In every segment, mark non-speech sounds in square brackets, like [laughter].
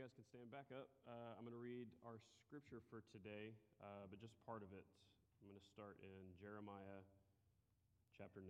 guys can stand back up, uh, I'm going to read our scripture for today, uh, but just part of it. I'm going to start in Jeremiah chapter 9.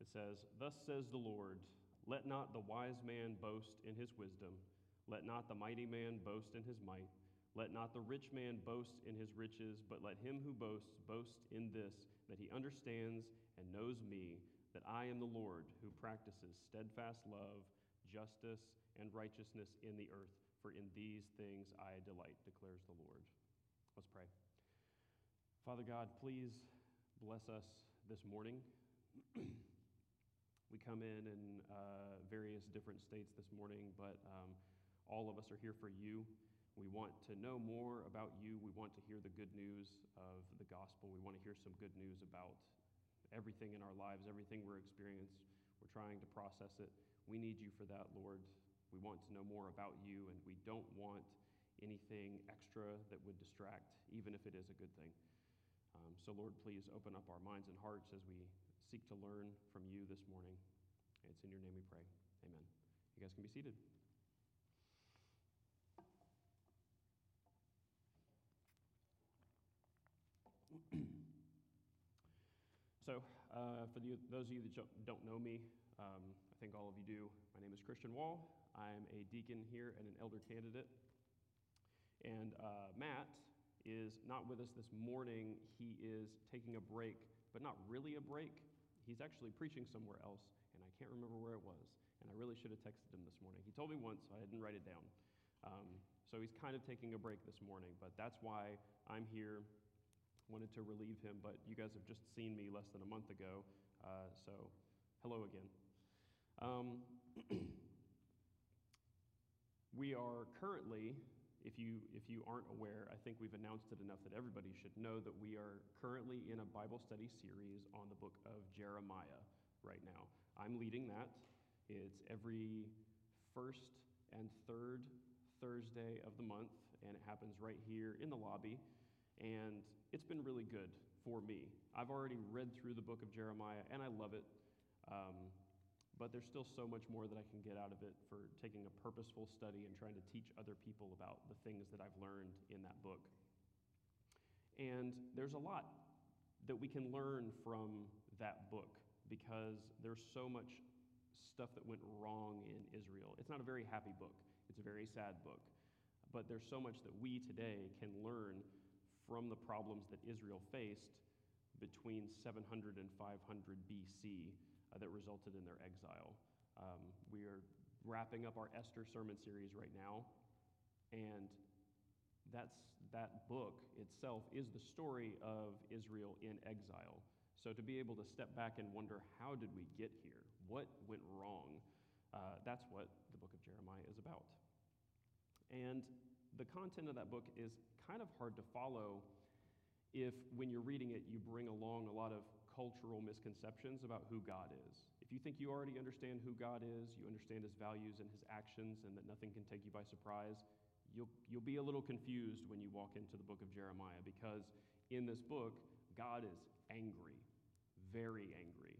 It says, Thus says the Lord, let not the wise man boast in his wisdom, let not the mighty man boast in his might, let not the rich man boast in his riches, but let him who boasts boast in this, that he understands and knows me, that I am the Lord who practices steadfast love, justice, and righteousness in the earth, for in these things I delight, declares the Lord. Let's pray. Father God, please bless us this morning. [clears throat] we come in in uh, various different states this morning, but um, all of us are here for you. We want to know more about you. We want to hear the good news of the gospel. We want to hear some good news about everything in our lives, everything we're experiencing. We're trying to process it. We need you for that, Lord. We want to know more about you, and we don't want anything extra that would distract, even if it is a good thing. Um, so, Lord, please open up our minds and hearts as we seek to learn from you this morning. It's in your name we pray. Amen. You guys can be seated. So, uh, for the, those of you that don't know me, um, I think all of you do. My name is Christian Wall. I'm a deacon here and an elder candidate. And uh, Matt is not with us this morning. He is taking a break, but not really a break. He's actually preaching somewhere else, and I can't remember where it was. And I really should have texted him this morning. He told me once, so I didn't write it down. Um, so he's kind of taking a break this morning, but that's why I'm here wanted to relieve him, but you guys have just seen me less than a month ago, uh, so hello again. Um, [clears throat] we are currently, if you, if you aren't aware, I think we've announced it enough that everybody should know that we are currently in a Bible study series on the book of Jeremiah right now. I'm leading that. It's every first and third Thursday of the month, and it happens right here in the lobby. And it's been really good for me. I've already read through the book of Jeremiah, and I love it. Um, but there's still so much more that I can get out of it for taking a purposeful study and trying to teach other people about the things that I've learned in that book. And there's a lot that we can learn from that book because there's so much stuff that went wrong in Israel. It's not a very happy book, it's a very sad book. But there's so much that we today can learn from the problems that Israel faced between 700 and 500 BC uh, that resulted in their exile. Um, we are wrapping up our Esther sermon series right now, and that's, that book itself is the story of Israel in exile. So to be able to step back and wonder, how did we get here? What went wrong? Uh, that's what the book of Jeremiah is about. And the content of that book is kind of hard to follow if, when you're reading it, you bring along a lot of cultural misconceptions about who God is. If you think you already understand who God is, you understand his values and his actions, and that nothing can take you by surprise, you'll, you'll be a little confused when you walk into the book of Jeremiah because in this book, God is angry, very angry.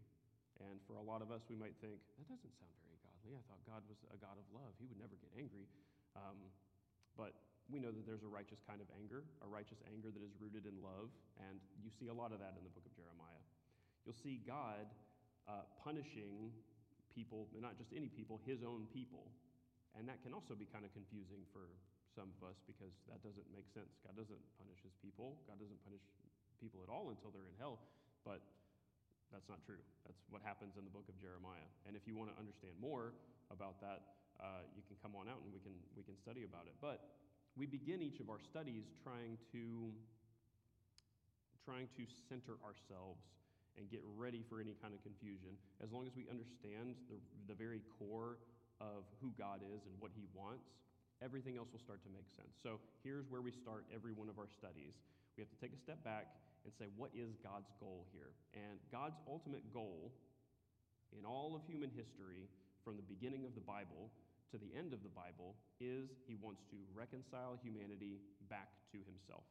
And for a lot of us, we might think, that doesn't sound very godly. I thought God was a God of love. He would never get angry. Um, but we know that there's a righteous kind of anger, a righteous anger that is rooted in love, and you see a lot of that in the book of Jeremiah. You'll see God uh, punishing people, not just any people, his own people. And that can also be kind of confusing for some of us because that doesn't make sense. God doesn't punish his people, God doesn't punish people at all until they're in hell. But that's not true. That's what happens in the book of Jeremiah. And if you want to understand more about that, uh, you can come on out and we can, we can study about it. But we begin each of our studies trying to, trying to center ourselves and get ready for any kind of confusion. As long as we understand the, the very core of who God is and what He wants, everything else will start to make sense. So here's where we start every one of our studies. We have to take a step back and say, what is God's goal here? And God's ultimate goal in all of human history, from the beginning of the Bible, to the end of the Bible is he wants to reconcile humanity back to himself.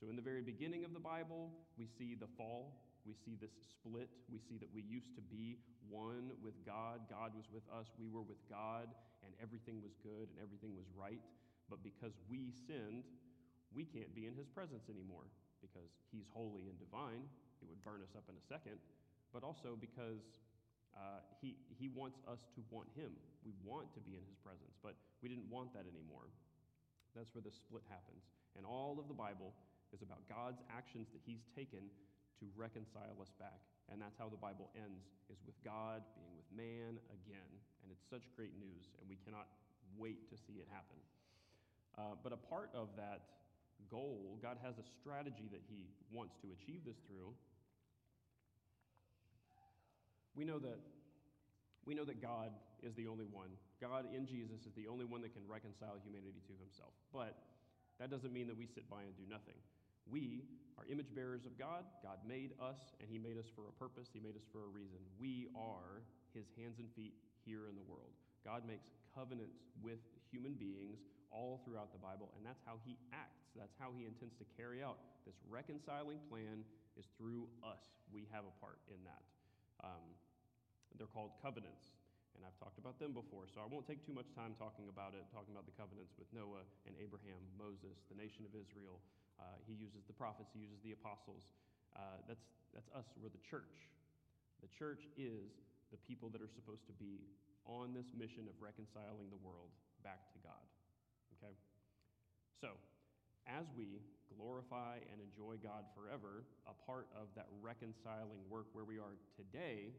So, in the very beginning of the Bible, we see the fall, We see this split. We see that we used to be one with God. God was with us. We were with God, and everything was good and everything was right. But because we sinned, we can't be in his presence anymore because he's holy and divine. It would burn us up in a second. But also because uh, he, he wants us to want him. We want to be in his presence, but we didn't want that anymore. That's where the split happens. And all of the Bible is about God's actions that he's taken to reconcile us back. And that's how the Bible ends, is with God being with man again. And it's such great news, and we cannot wait to see it happen. Uh, but a part of that goal, God has a strategy that He wants to achieve this through. We know that we know that God is the only one. God in Jesus is the only one that can reconcile humanity to himself. But that doesn't mean that we sit by and do nothing. We are image bearers of God. God made us, and He made us for a purpose. He made us for a reason. We are His hands and feet here in the world. God makes covenants with human beings all throughout the Bible, and that's how He acts. That's how He intends to carry out this reconciling plan is through us. We have a part in that. Um, they're called covenants, and I've talked about them before, so I won't take too much time talking about it, talking about the covenants with Noah and Abraham, Moses, the nation of Israel, uh, he uses the prophets, he uses the apostles. Uh, that's, that's us, we're the church. The church is the people that are supposed to be on this mission of reconciling the world back to God. Okay? So, as we glorify and enjoy God forever, a part of that reconciling work where we are today,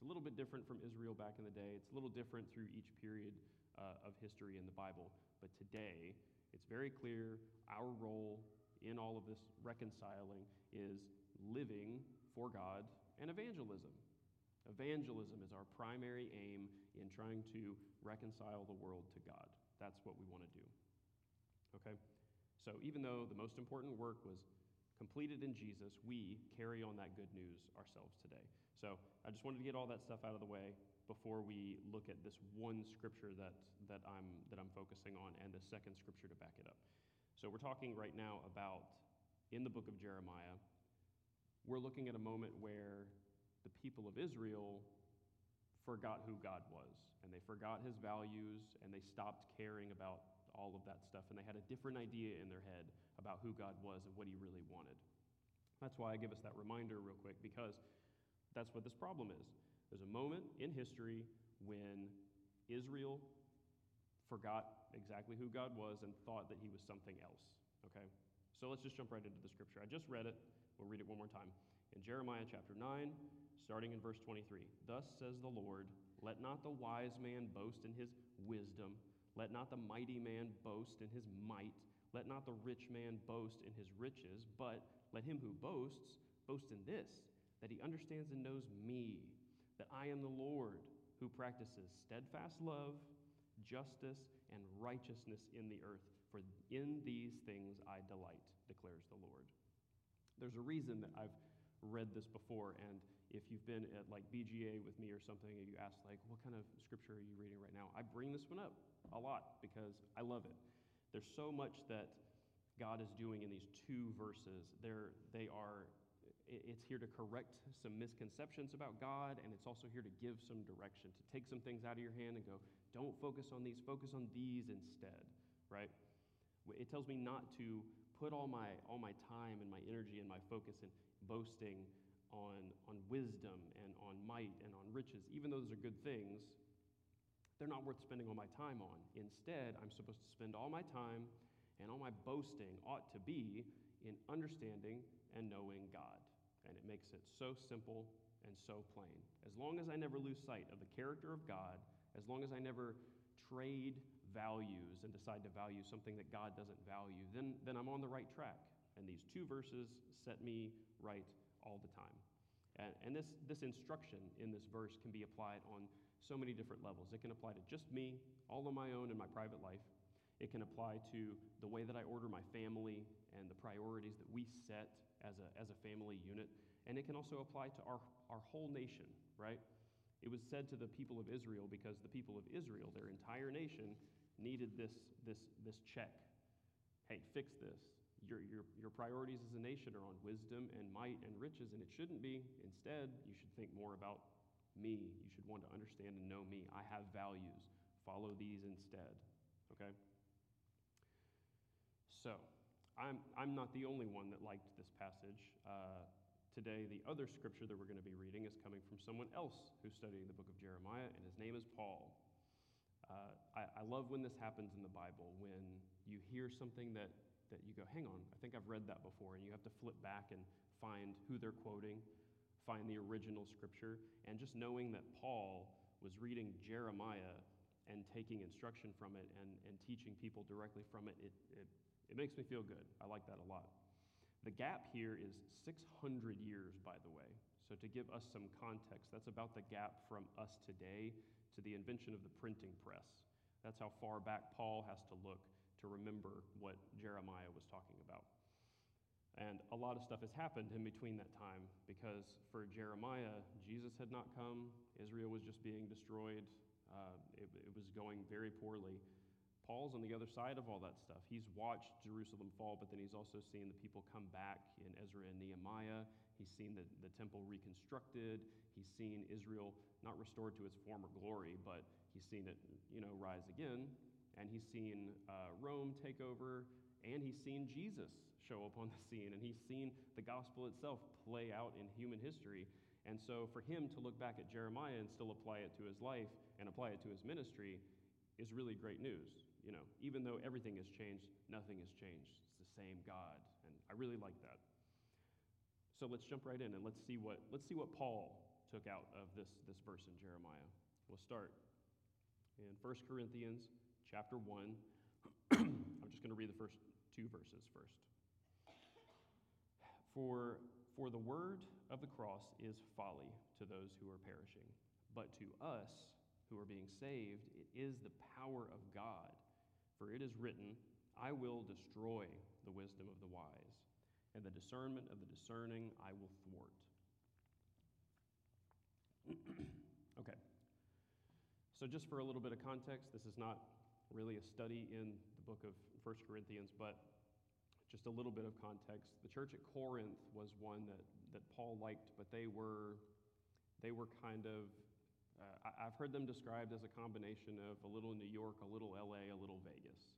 it's a little bit different from Israel back in the day. It's a little different through each period uh, of history in the Bible. But today, it's very clear our role in all of this reconciling is living for God and evangelism. Evangelism is our primary aim in trying to reconcile the world to God. That's what we want to do. Okay? So, even though the most important work was completed in Jesus, we carry on that good news ourselves today. So, I just wanted to get all that stuff out of the way before we look at this one scripture that, that, I'm, that I'm focusing on and the second scripture to back it up. So we're talking right now about, in the book of Jeremiah, we're looking at a moment where the people of Israel forgot who God was, and they forgot his values, and they stopped caring about all of that stuff, and they had a different idea in their head about who God was and what he really wanted. That's why I give us that reminder real quick, because that's what this problem is. There's a moment in history when Israel forgot exactly who God was and thought that he was something else. Okay? So let's just jump right into the scripture. I just read it. We'll read it one more time. In Jeremiah chapter 9, starting in verse 23 Thus says the Lord, Let not the wise man boast in his wisdom, let not the mighty man boast in his might, let not the rich man boast in his riches, but let him who boasts boast in this, that he understands and knows me, that I am the Lord who practices steadfast love justice, and righteousness in the earth. For in these things I delight, declares the Lord. There's a reason that I've read this before, and if you've been at like BGA with me or something, and you ask, like, what kind of scripture are you reading right now? I bring this one up a lot because I love it. There's so much that God is doing in these two verses. They're, they are it's here to correct some misconceptions about God, and it's also here to give some direction, to take some things out of your hand and go, don't focus on these, focus on these instead, right? It tells me not to put all my, all my time and my energy and my focus in boasting on, on wisdom and on might and on riches. Even though those are good things, they're not worth spending all my time on. Instead, I'm supposed to spend all my time and all my boasting ought to be in understanding and knowing God. And it makes it so simple and so plain. As long as I never lose sight of the character of God, as long as I never trade values and decide to value something that God doesn't value, then, then I'm on the right track. And these two verses set me right all the time. And, and this, this instruction in this verse can be applied on so many different levels. It can apply to just me, all on my own in my private life. It can apply to the way that I order my family and the priorities that we set as a, as a family unit. And it can also apply to our, our whole nation, right? It was said to the people of Israel because the people of Israel, their entire nation, needed this, this, this check. Hey, fix this. your, your, your priorities as a nation are on wisdom and might and riches, and it shouldn't be. Instead, you should think more about me. You should want to understand and know me. I have values. Follow these instead. Okay? So, I'm, I'm not the only one that liked this passage. Uh, today, the other scripture that we're going to be reading is coming from someone else who's studying the book of Jeremiah, and his name is Paul. Uh, I, I love when this happens in the Bible, when you hear something that, that you go, hang on, I think I've read that before, and you have to flip back and find who they're quoting, find the original scripture, and just knowing that Paul was reading Jeremiah and taking instruction from it and, and teaching people directly from it, it, it it makes me feel good. I like that a lot. The gap here is 600 years, by the way. So, to give us some context, that's about the gap from us today to the invention of the printing press. That's how far back Paul has to look to remember what Jeremiah was talking about. And a lot of stuff has happened in between that time because for Jeremiah, Jesus had not come, Israel was just being destroyed, uh, it, it was going very poorly. Paul's on the other side of all that stuff. He's watched Jerusalem fall, but then he's also seen the people come back in Ezra and Nehemiah. He's seen the, the temple reconstructed. He's seen Israel not restored to its former glory, but he's seen it, you know, rise again. And he's seen uh, Rome take over, and he's seen Jesus show up on the scene, and he's seen the gospel itself play out in human history. And so for him to look back at Jeremiah and still apply it to his life and apply it to his ministry is really great news you know, even though everything has changed, nothing has changed. It's the same God. And I really like that. So let's jump right in and let's see what, let's see what Paul took out of this, this verse in Jeremiah. We'll start in 1 Corinthians chapter 1. [clears throat] I'm just going to read the first two verses first. For, for the word of the cross is folly to those who are perishing, but to us who are being saved, it is the power of God. For it is written, I will destroy the wisdom of the wise, and the discernment of the discerning I will thwart. [clears throat] okay. So, just for a little bit of context, this is not really a study in the book of 1 Corinthians, but just a little bit of context. The church at Corinth was one that, that Paul liked, but they were, they were kind of uh, I've heard them described as a combination of a little New York, a little LA, a little Vegas.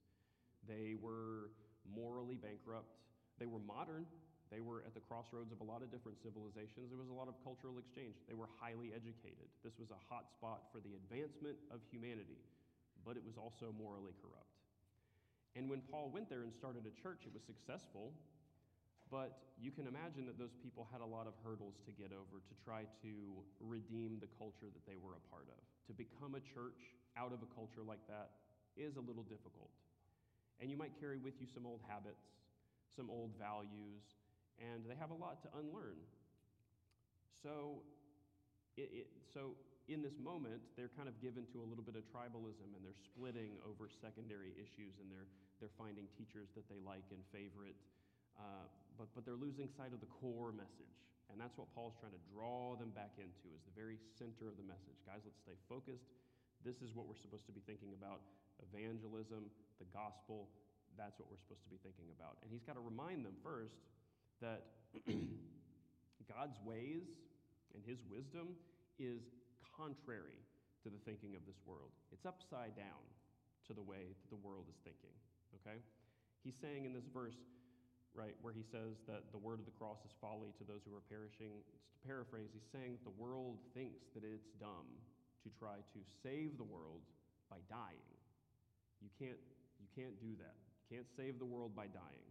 They were morally bankrupt. They were modern. They were at the crossroads of a lot of different civilizations. There was a lot of cultural exchange. They were highly educated. This was a hot spot for the advancement of humanity, but it was also morally corrupt. And when Paul went there and started a church, it was successful, but you can imagine that those people had a lot of hurdles to get over to try to redeem the culture that they were a part of. To become a church out of a culture like that is a little difficult. And you might carry with you some old habits, some old values, and they have a lot to unlearn. So, it, it, so in this moment, they're kind of given to a little bit of tribalism and they're splitting over secondary issues and they're, they're finding teachers that they like and favorite. Uh, but, but they're losing sight of the core message. And that's what Paul's trying to draw them back into, is the very center of the message. Guys, let's stay focused. This is what we're supposed to be thinking about evangelism, the gospel. That's what we're supposed to be thinking about. And he's got to remind them first that [clears throat] God's ways and his wisdom is contrary to the thinking of this world. It's upside down to the way that the world is thinking. Okay? He's saying in this verse, right, where he says that the word of the cross is folly to those who are perishing. It's To paraphrase, he's saying that the world thinks that it's dumb to try to save the world by dying. You can't, you can't do that. You can't save the world by dying.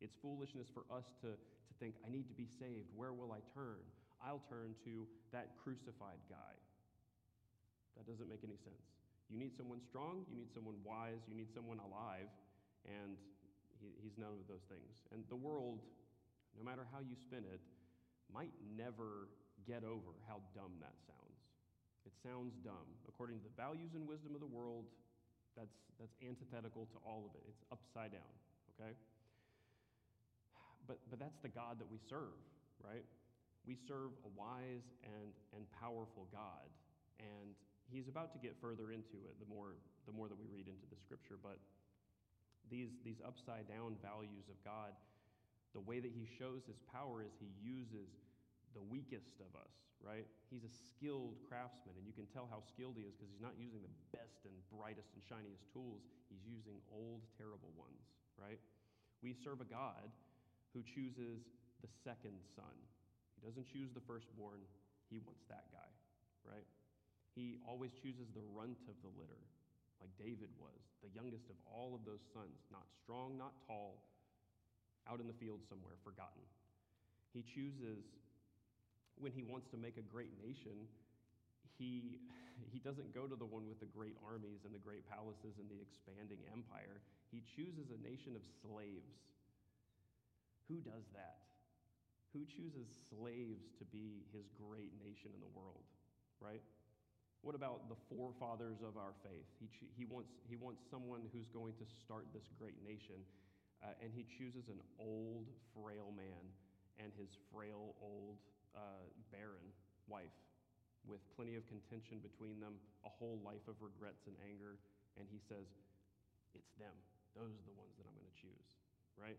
It's foolishness for us to, to think, I need to be saved. Where will I turn? I'll turn to that crucified guy. That doesn't make any sense. You need someone strong, you need someone wise, you need someone alive, and he, he's none of those things. And the world, no matter how you spin it, might never get over how dumb that sounds. It sounds dumb. According to the values and wisdom of the world, that's, that's antithetical to all of it. It's upside down, okay? But, but that's the God that we serve, right? We serve a wise and, and powerful God. And he's about to get further into it the more, the more that we read into the scripture. But these, these upside down values of God, the way that he shows his power is he uses the weakest of us, right? He's a skilled craftsman, and you can tell how skilled he is because he's not using the best and brightest and shiniest tools. He's using old, terrible ones, right? We serve a God who chooses the second son. He doesn't choose the firstborn, he wants that guy, right? He always chooses the runt of the litter, like David was, the youngest of all of those sons, not strong, not tall, out in the field somewhere, forgotten. He chooses when he wants to make a great nation, he, [laughs] he doesn't go to the one with the great armies and the great palaces and the expanding empire. He chooses a nation of slaves. Who does that? Who chooses slaves to be his great nation in the world, right? What about the forefathers of our faith? He, he, wants, he wants someone who's going to start this great nation, uh, and he chooses an old, frail man and his frail, old, uh, barren wife with plenty of contention between them, a whole life of regrets and anger, and he says, It's them. Those are the ones that I'm going to choose, right?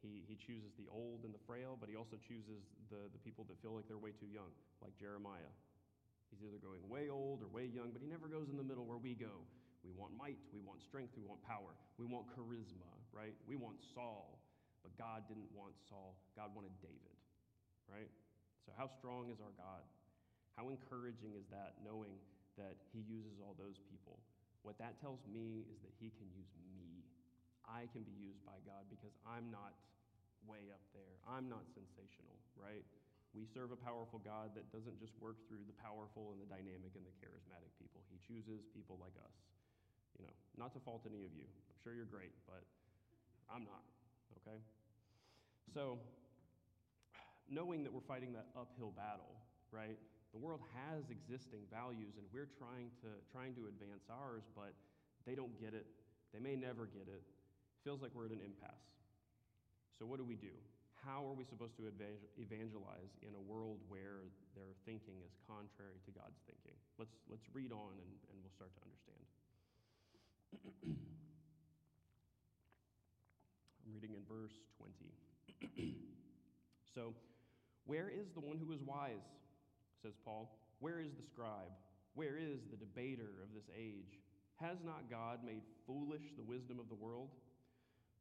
He, he chooses the old and the frail, but he also chooses the, the people that feel like they're way too young, like Jeremiah. He's either going way old or way young, but he never goes in the middle where we go. We want might, we want strength, we want power, we want charisma, right? We want Saul, but God didn't want Saul. God wanted David, right? So, how strong is our God? How encouraging is that knowing that He uses all those people? What that tells me is that He can use me. I can be used by God because I'm not way up there. I'm not sensational, right? We serve a powerful God that doesn't just work through the powerful and the dynamic and the charismatic people. He chooses people like us. You know, not to fault any of you. I'm sure you're great, but I'm not, okay? So, knowing that we're fighting that uphill battle, right? The world has existing values and we're trying to trying to advance ours, but they don't get it. They may never get it. Feels like we're at an impasse. So, what do we do? How are we supposed to evangelize in a world where their thinking is contrary to God's thinking? Let's, let's read on and, and we'll start to understand. [clears throat] I'm reading in verse 20. [clears throat] so, where is the one who is wise? says Paul. Where is the scribe? Where is the debater of this age? Has not God made foolish the wisdom of the world?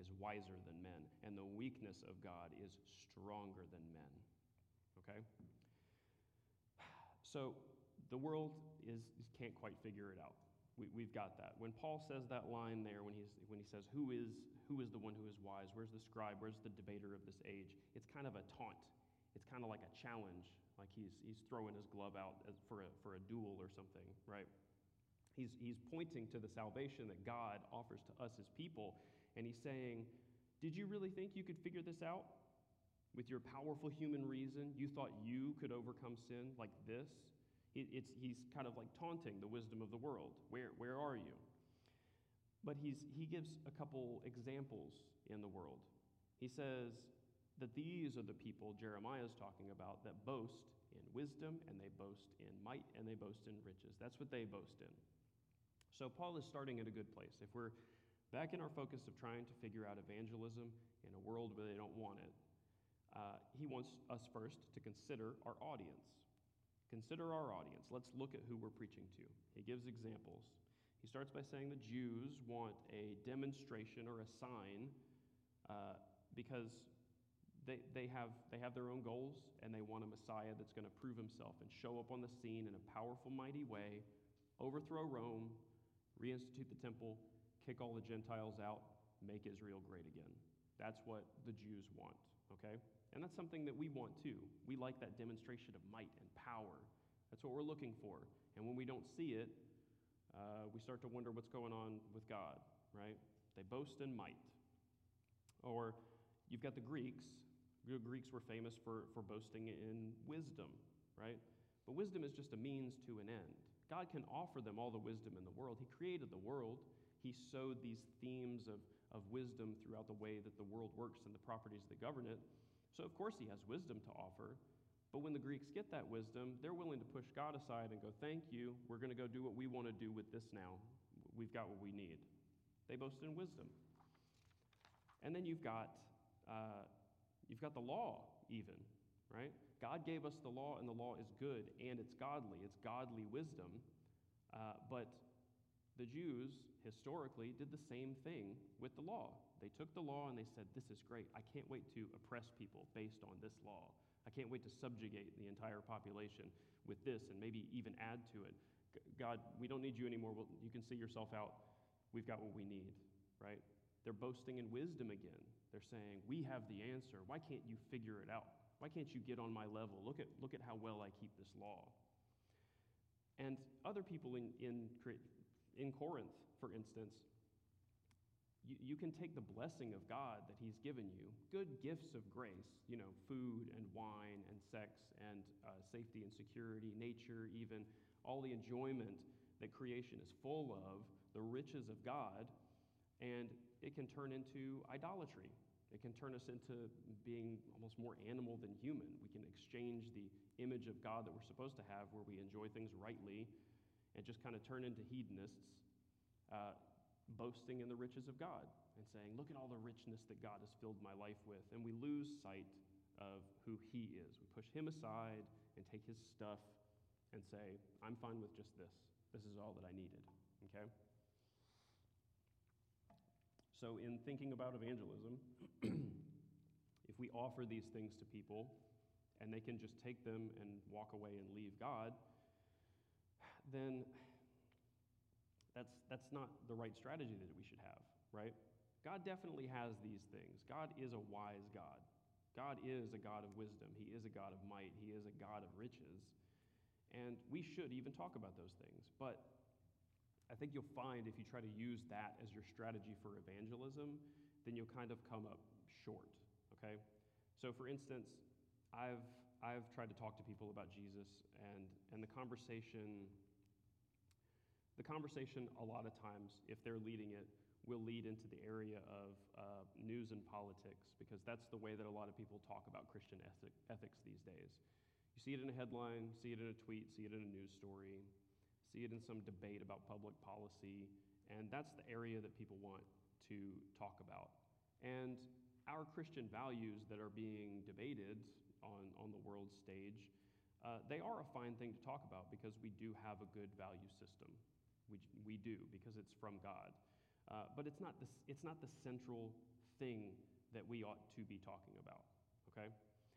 is wiser than men, and the weakness of God is stronger than men. Okay? So the world is, can't quite figure it out. We, we've got that. When Paul says that line there, when, he's, when he says, who is, who is the one who is wise? Where's the scribe? Where's the debater of this age? It's kind of a taunt. It's kind of like a challenge, like he's, he's throwing his glove out for, a, for a duel or something, right? He's, he's pointing to the salvation that God offers to us as people and he's saying, Did you really think you could figure this out? With your powerful human reason, you thought you could overcome sin like this? It, he's kind of like taunting the wisdom of the world. Where, where are you? But he's, he gives a couple examples in the world. He says that these are the people Jeremiah is talking about that boast in wisdom and they boast in might and they boast in riches. That's what they boast in. So Paul is starting at a good place. If we're back in our focus of trying to figure out evangelism in a world where they don't want it, uh, he wants us first to consider our audience. Consider our audience. Let's look at who we're preaching to. He gives examples. He starts by saying the Jews want a demonstration or a sign uh, because they, they, have, they have their own goals and they want a Messiah that's going to prove himself and show up on the scene in a powerful, mighty way, overthrow Rome, reinstitute the temple, kick all the Gentiles out, make Israel great again. That's what the Jews want, okay? And that's something that we want too. We like that demonstration of might and power. That's what we're looking for. And when we don't see it, uh, we start to wonder what's going on with God, right? They boast in might. Or you've got the Greeks. The Greeks were famous for, for boasting in wisdom, right? But wisdom is just a means to an end. God can offer them all the wisdom in the world. He created the world, He sowed these themes of, of wisdom throughout the way that the world works and the properties that govern it. So, of course, He has wisdom to offer. But when the Greeks get that wisdom, they're willing to push God aside and go, Thank you, we're going to go do what we want to do with this now. We've got what we need. They boast in wisdom. And then you've got, uh, you've got the law, even, right? God gave us the law, and the law is good, and it's godly. It's godly wisdom. Uh, but the Jews, historically, did the same thing with the law. They took the law and they said, This is great. I can't wait to oppress people based on this law. I can't wait to subjugate the entire population with this and maybe even add to it. God, we don't need you anymore. You can see yourself out. We've got what we need, right? They're boasting in wisdom again. They're saying, We have the answer. Why can't you figure it out? Why can't you get on my level? Look at, look at how well I keep this law. And other people in, in, in Corinth, for instance, you, you can take the blessing of God that He's given you, good gifts of grace, you know, food and wine and sex and uh, safety and security, nature, even all the enjoyment that creation is full of, the riches of God, and it can turn into idolatry. It can turn us into being almost more animal than human. We can exchange the image of God that we're supposed to have, where we enjoy things rightly, and just kind of turn into hedonists. Uh, boasting in the riches of God and saying, Look at all the richness that God has filled my life with. And we lose sight of who He is. We push Him aside and take His stuff and say, I'm fine with just this. This is all that I needed. Okay? So, in thinking about evangelism, [clears throat] if we offer these things to people and they can just take them and walk away and leave God, then that's, that's not the right strategy that we should have, right? God definitely has these things. God is a wise God. God is a God of wisdom. He is a God of might. He is a God of riches. And we should even talk about those things. But I think you'll find if you try to use that as your strategy for evangelism, then you'll kind of come up short, okay? So, for instance, I've, I've tried to talk to people about Jesus, and, and the conversation the conversation, a lot of times, if they're leading it, will lead into the area of uh, news and politics because that's the way that a lot of people talk about Christian ethic, ethics these days. You see it in a headline, see it in a tweet, see it in a news story, see it in some debate about public policy, and that's the area that people want to talk about. And our Christian values that are being debated on, on the world stage, uh, they are a fine thing to talk about because we do have a good value system. We, we do because it's from God. Uh, but it's not, the, it's not the central thing that we ought to be talking about, okay?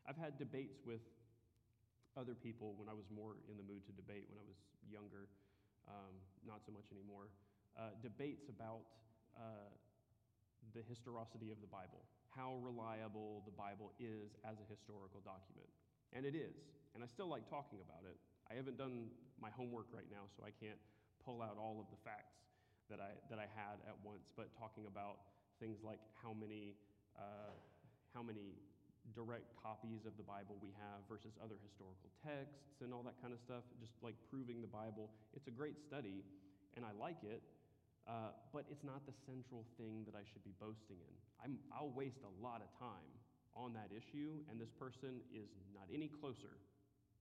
I've had debates with other people when I was more in the mood to debate when I was younger, um, not so much anymore. Uh, debates about uh, the historicity of the Bible, how reliable the Bible is as a historical document. And it is. And I still like talking about it. I haven't done my homework right now, so I can't pull out all of the facts that I, that I had at once, but talking about things like how many, uh, how many direct copies of the Bible we have versus other historical texts and all that kind of stuff, just like proving the Bible. It's a great study, and I like it, uh, but it's not the central thing that I should be boasting in. I'm, I'll waste a lot of time on that issue, and this person is not any closer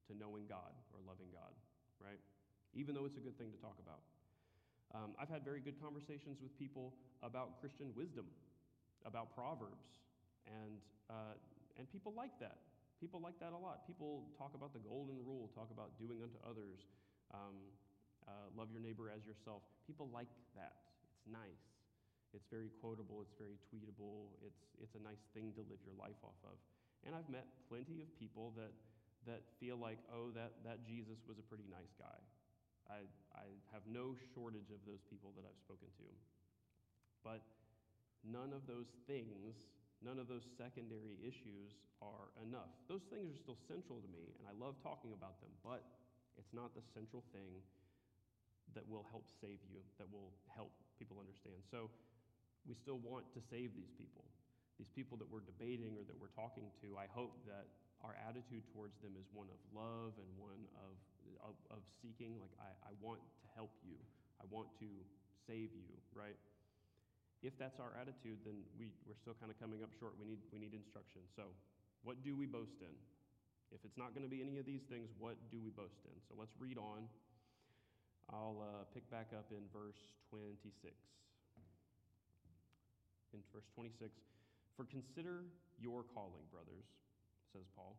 to knowing God or loving God, right? Even though it's a good thing to talk about. Um, I've had very good conversations with people about Christian wisdom, about Proverbs, and, uh, and people like that. People like that a lot. People talk about the golden rule, talk about doing unto others, um, uh, love your neighbor as yourself. People like that. It's nice. It's very quotable. It's very tweetable. It's, it's a nice thing to live your life off of. And I've met plenty of people that, that feel like, oh, that, that Jesus was a pretty nice guy. I, I have no shortage of those people that I've spoken to. But none of those things, none of those secondary issues are enough. Those things are still central to me, and I love talking about them, but it's not the central thing that will help save you, that will help people understand. So we still want to save these people. these people that we're debating or that we're talking to, I hope that our attitude towards them is one of love and one of, of, of seeking, like, I, I want to help you, I want to save you, right? If that's our attitude, then we, we're still kind of coming up short. We need, we need instruction. So, what do we boast in? If it's not going to be any of these things, what do we boast in? So, let's read on. I'll uh, pick back up in verse 26. In verse 26, for consider your calling, brothers, says Paul.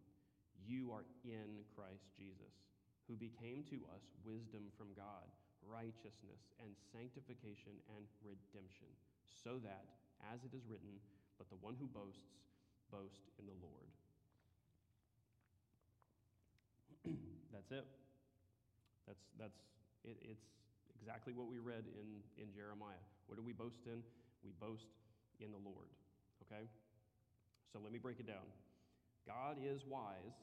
you are in Christ Jesus, who became to us wisdom from God righteousness and sanctification and redemption, so that, as it is written, let the one who boasts boast in the Lord. [clears throat] that's it. That's, that's it, it's exactly what we read in, in Jeremiah. What do we boast in? We boast in the Lord. Okay? So let me break it down. God is wise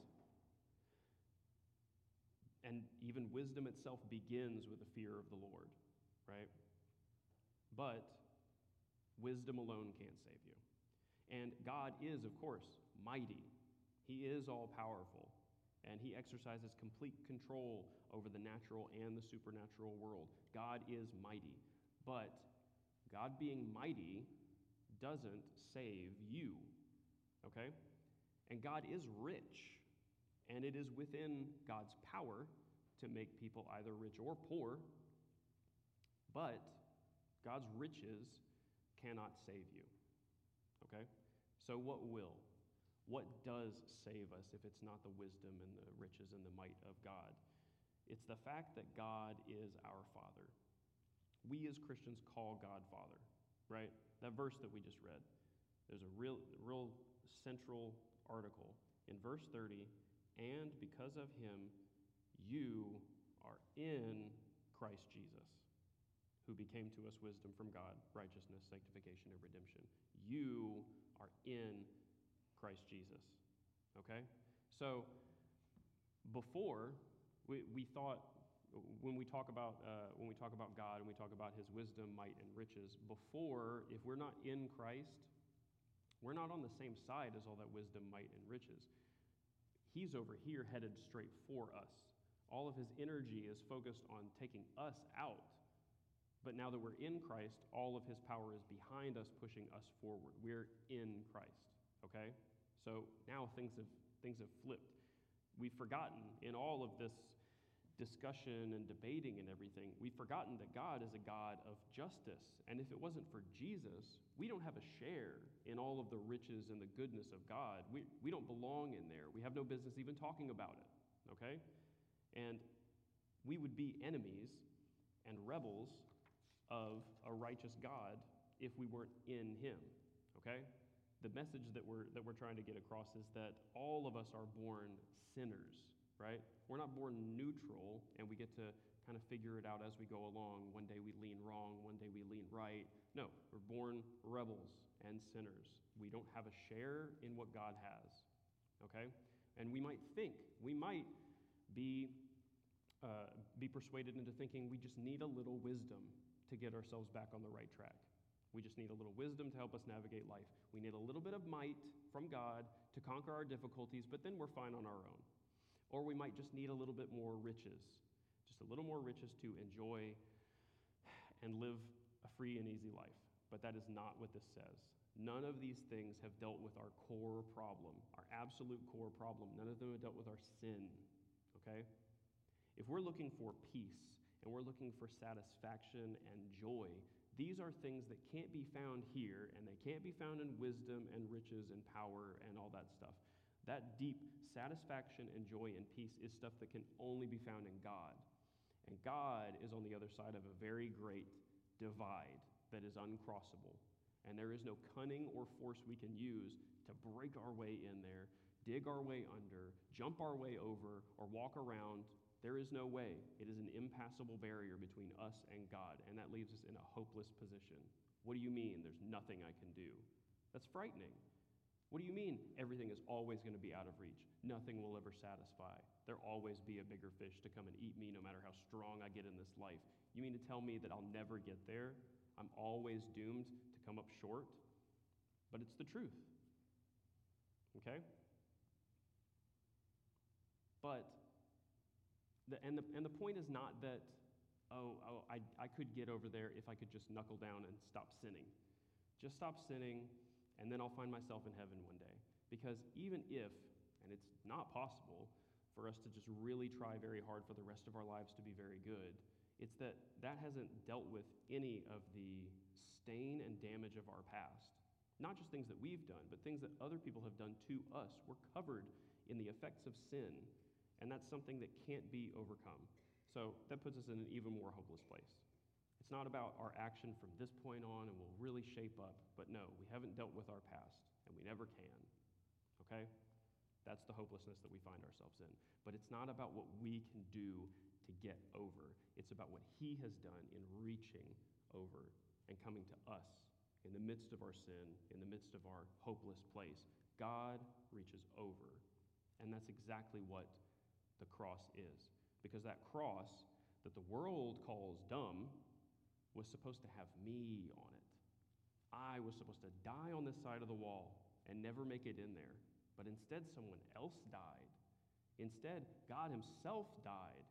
and even wisdom itself begins with the fear of the Lord, right? But wisdom alone can't save you. And God is, of course, mighty. He is all powerful. And He exercises complete control over the natural and the supernatural world. God is mighty. But God being mighty doesn't save you. Okay? And God is rich. And it is within God's power to make people either rich or poor. But God's riches cannot save you. Okay? So, what will? What does save us if it's not the wisdom and the riches and the might of God? It's the fact that God is our Father. We as Christians call God Father, right? That verse that we just read, there's a real, real central article in verse 30 and because of him, you are in Christ Jesus, who became to us wisdom from God, righteousness, sanctification, and redemption. You are in Christ Jesus. Okay? So, before, we, we thought when we talk about uh, when we talk about God and we talk about His wisdom, might, and riches, before if we're not in Christ, we're not on the same side as all that wisdom, might, and riches. He's over here headed straight for us. All of his energy is focused on taking us out. But now that we're in Christ, all of his power is behind us, pushing us forward. We're in Christ. Okay? So now things have things have flipped. We've forgotten in all of this discussion and debating and everything, we've forgotten that God is a God of justice. And if it wasn't for Jesus, we don't have a share in all of the riches and the goodness of God. We, we don't belong in there. We have no business even talking about it, okay? And we would be enemies and rebels of a righteous God if we weren't in Him, okay? The message that we're, that we're trying to get across is that all of us are born sinners right? We're not born neutral and we get to kind of figure it out as we go along. One day we lean wrong, one day we lean right. No, we're born rebels and sinners. We don't have a share in what God has, okay? And we might think, we might be, uh, be persuaded into thinking we just need a little wisdom to get ourselves back on the right track. We just need a little wisdom to help us navigate life. We need a little bit of might from God to conquer our difficulties, but then we're fine on our own. Or we might just need a little bit more riches, just a little more riches to enjoy and live a free and easy life. But that is not what this says. None of these things have dealt with our core problem, our absolute core problem. None of them have dealt with our sin, okay? If we're looking for peace and we're looking for satisfaction and joy, these are things that can't be found here, and they can't be found in wisdom and riches and power and all that stuff. That deep satisfaction and joy and peace is stuff that can only be found in God. And God is on the other side of a very great divide that is uncrossable. And there is no cunning or force we can use to break our way in there, dig our way under, jump our way over, or walk around. There is no way. It is an impassable barrier between us and God, and that leaves us in a hopeless position. What do you mean there's nothing I can do? That's frightening. What do you mean everything is always going to be out of reach? Nothing will ever satisfy. There'll always be a bigger fish to come and eat me no matter how strong I get in this life. You mean to tell me that I'll never get there? I'm always doomed to come up short? But it's the truth. Okay? But, the, and, the, and the point is not that, oh, oh I, I could get over there if I could just knuckle down and stop sinning. Just stop sinning and then I'll find myself in heaven one day. Because even if, and it's not possible for us to just really try very hard for the rest of our lives to be very good, it's that that hasn't dealt with any of the stain and damage of our past. Not just things that we've done, but things that other people have done to us. We're covered in the effects of sin, and that's something that can't be overcome. So that puts us in an even more hopeless place. It's not about our action from this point on and we'll really shape up. But no, we haven't dealt with our past and we never can. Okay? That's the hopelessness that we find ourselves in. But it's not about what we can do to get over, it's about what He has done in reaching over and coming to us in the midst of our sin, in the midst of our hopeless place. God reaches over. And that's exactly what the cross is. Because that cross that the world calls dumb was supposed to have me on it. I was supposed to die on this side of the wall and never make it in there. But instead, someone else died. Instead, God Himself died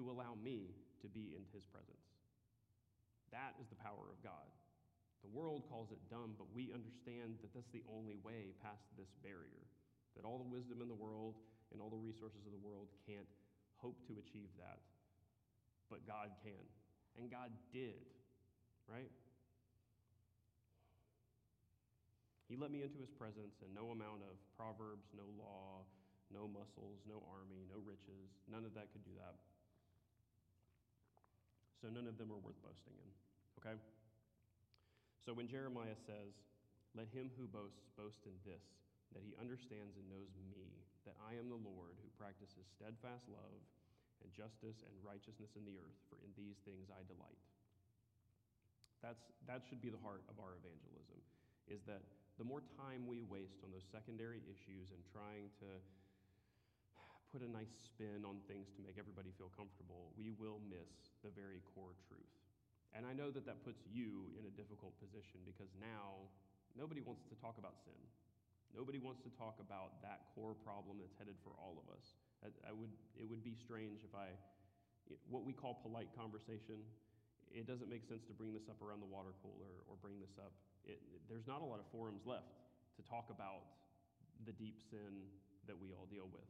to allow me to be in His presence. That is the power of God. The world calls it dumb, but we understand that that's the only way past this barrier. That all the wisdom in the world and all the resources of the world can't hope to achieve that. But God can. And God did, right? He let me into his presence, and no amount of proverbs, no law, no muscles, no army, no riches, none of that could do that. So none of them are worth boasting in, okay? So when Jeremiah says, Let him who boasts boast in this, that he understands and knows me, that I am the Lord who practices steadfast love and justice and righteousness in the earth, for in these things I delight. That's, that should be the heart of our evangelism, is that the more time we waste on those secondary issues and trying to put a nice spin on things to make everybody feel comfortable, we will miss the very core truth. And I know that that puts you in a difficult position because now nobody wants to talk about sin. Nobody wants to talk about that core problem that's headed for all of us. I, I would, it would be strange if I, what we call polite conversation, it doesn't make sense to bring this up around the water cooler or bring this up. It, there's not a lot of forums left to talk about the deep sin that we all deal with.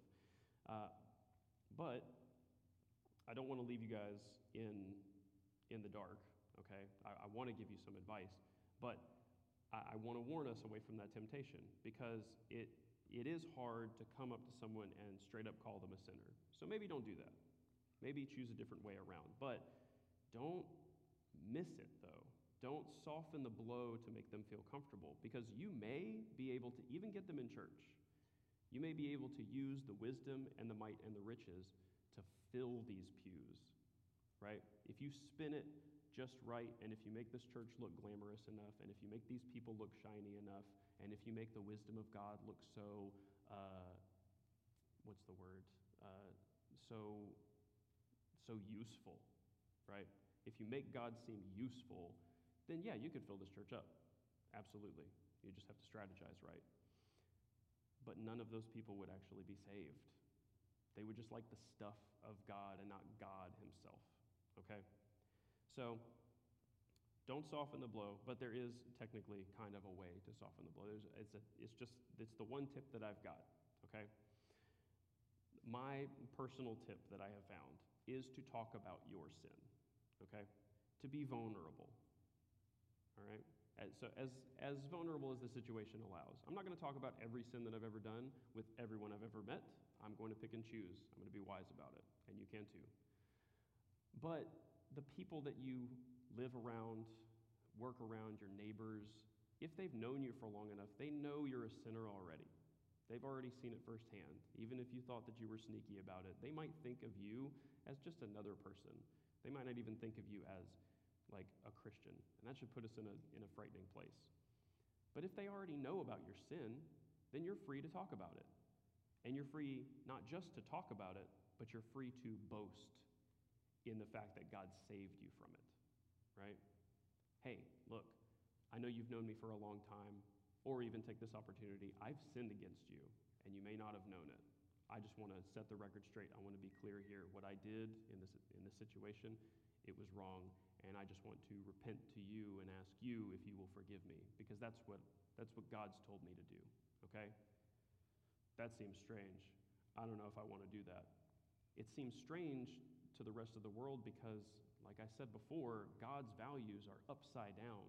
Uh, but I don't want to leave you guys in, in the dark, okay? I, I want to give you some advice, but I, I want to warn us away from that temptation because it, it is hard to come up to someone and straight up call them a sinner. So maybe don't do that. Maybe choose a different way around. But don't miss it, though. Don't soften the blow to make them feel comfortable because you may be able to even get them in church. You may be able to use the wisdom and the might and the riches to fill these pews, right? If you spin it just right, and if you make this church look glamorous enough, and if you make these people look shiny enough, and if you make the wisdom of God look so, uh, what's the word? Uh, so, so useful, right? If you make God seem useful, then yeah, you could fill this church up. Absolutely. You just have to strategize right. But none of those people would actually be saved. They would just like the stuff of God and not God Himself. Okay? So, don't soften the blow, but there is technically kind of a way to soften the blow. There's, it's, a, it's just, it's the one tip that I've got, okay? My personal tip that I have found is to talk about your sin okay? To be vulnerable, all right? So, as, as vulnerable as the situation allows. I'm not going to talk about every sin that I've ever done with everyone I've ever met. I'm going to pick and choose. I'm going to be wise about it, and you can too. But the people that you live around, work around, your neighbors, if they've known you for long enough, they know you're a sinner already. They've already seen it firsthand. Even if you thought that you were sneaky about it, they might think of you as just another person. They might not even think of you as like a Christian. And that should put us in a, in a frightening place. But if they already know about your sin, then you're free to talk about it. And you're free not just to talk about it, but you're free to boast in the fact that God saved you from it, right? Hey, look, I know you've known me for a long time, or even take this opportunity. I've sinned against you, and you may not have known it. I just want to set the record straight. I want to be clear here. What I did in this, in this situation, it was wrong, and I just want to repent to you and ask you if you will forgive me, because that's what, that's what God's told me to do, okay? That seems strange. I don't know if I want to do that. It seems strange to the rest of the world because, like I said before, God's values are upside down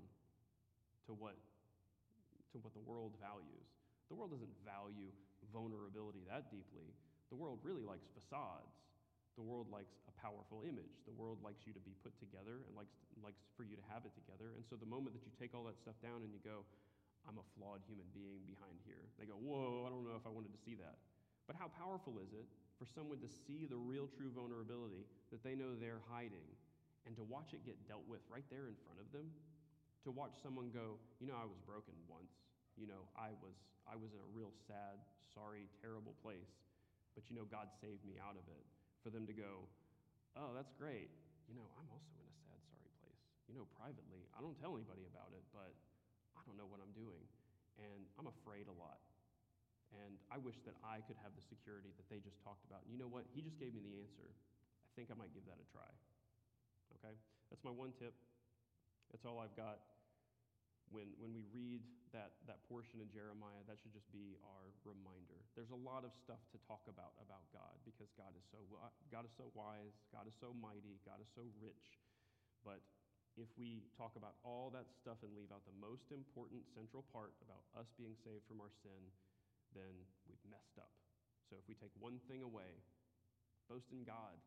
to what, to what the world values. The world doesn't value vulnerability that deeply. The world really likes facades. The world likes a powerful image. The world likes you to be put together and likes, likes for you to have it together. And so the moment that you take all that stuff down and you go, I'm a flawed human being behind here, they go, Whoa, I don't know if I wanted to see that. But how powerful is it for someone to see the real true vulnerability that they know they're hiding and to watch it get dealt with right there in front of them? To watch someone go, you know, I was broken once. You know, I was I was in a real sad, sorry, terrible place, but you know God saved me out of it. For them to go, "Oh, that's great. You know, I'm also in a sad, sorry place. You know, privately, I don't tell anybody about it, but I don't know what I'm doing and I'm afraid a lot. And I wish that I could have the security that they just talked about. And you know what? He just gave me the answer. I think I might give that a try. Okay? That's my one tip. That's all I've got. When, when we read that, that portion in Jeremiah, that should just be our reminder. There's a lot of stuff to talk about about God because God is so God is so wise, God is so mighty, God is so rich. But if we talk about all that stuff and leave out the most important central part about us being saved from our sin, then we've messed up. So if we take one thing away, boast in God,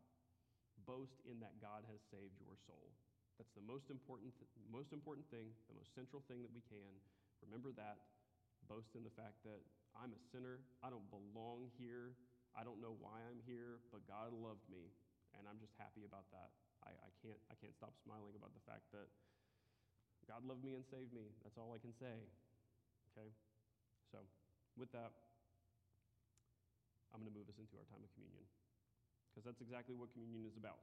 boast in that God has saved your soul. That's the most important, th- most important thing, the most central thing that we can. Remember that. Boast in the fact that I'm a sinner. I don't belong here. I don't know why I'm here, but God loved me, and I'm just happy about that. I, I, can't, I can't stop smiling about the fact that God loved me and saved me. That's all I can say. Okay? So, with that, I'm going to move us into our time of communion because that's exactly what communion is about.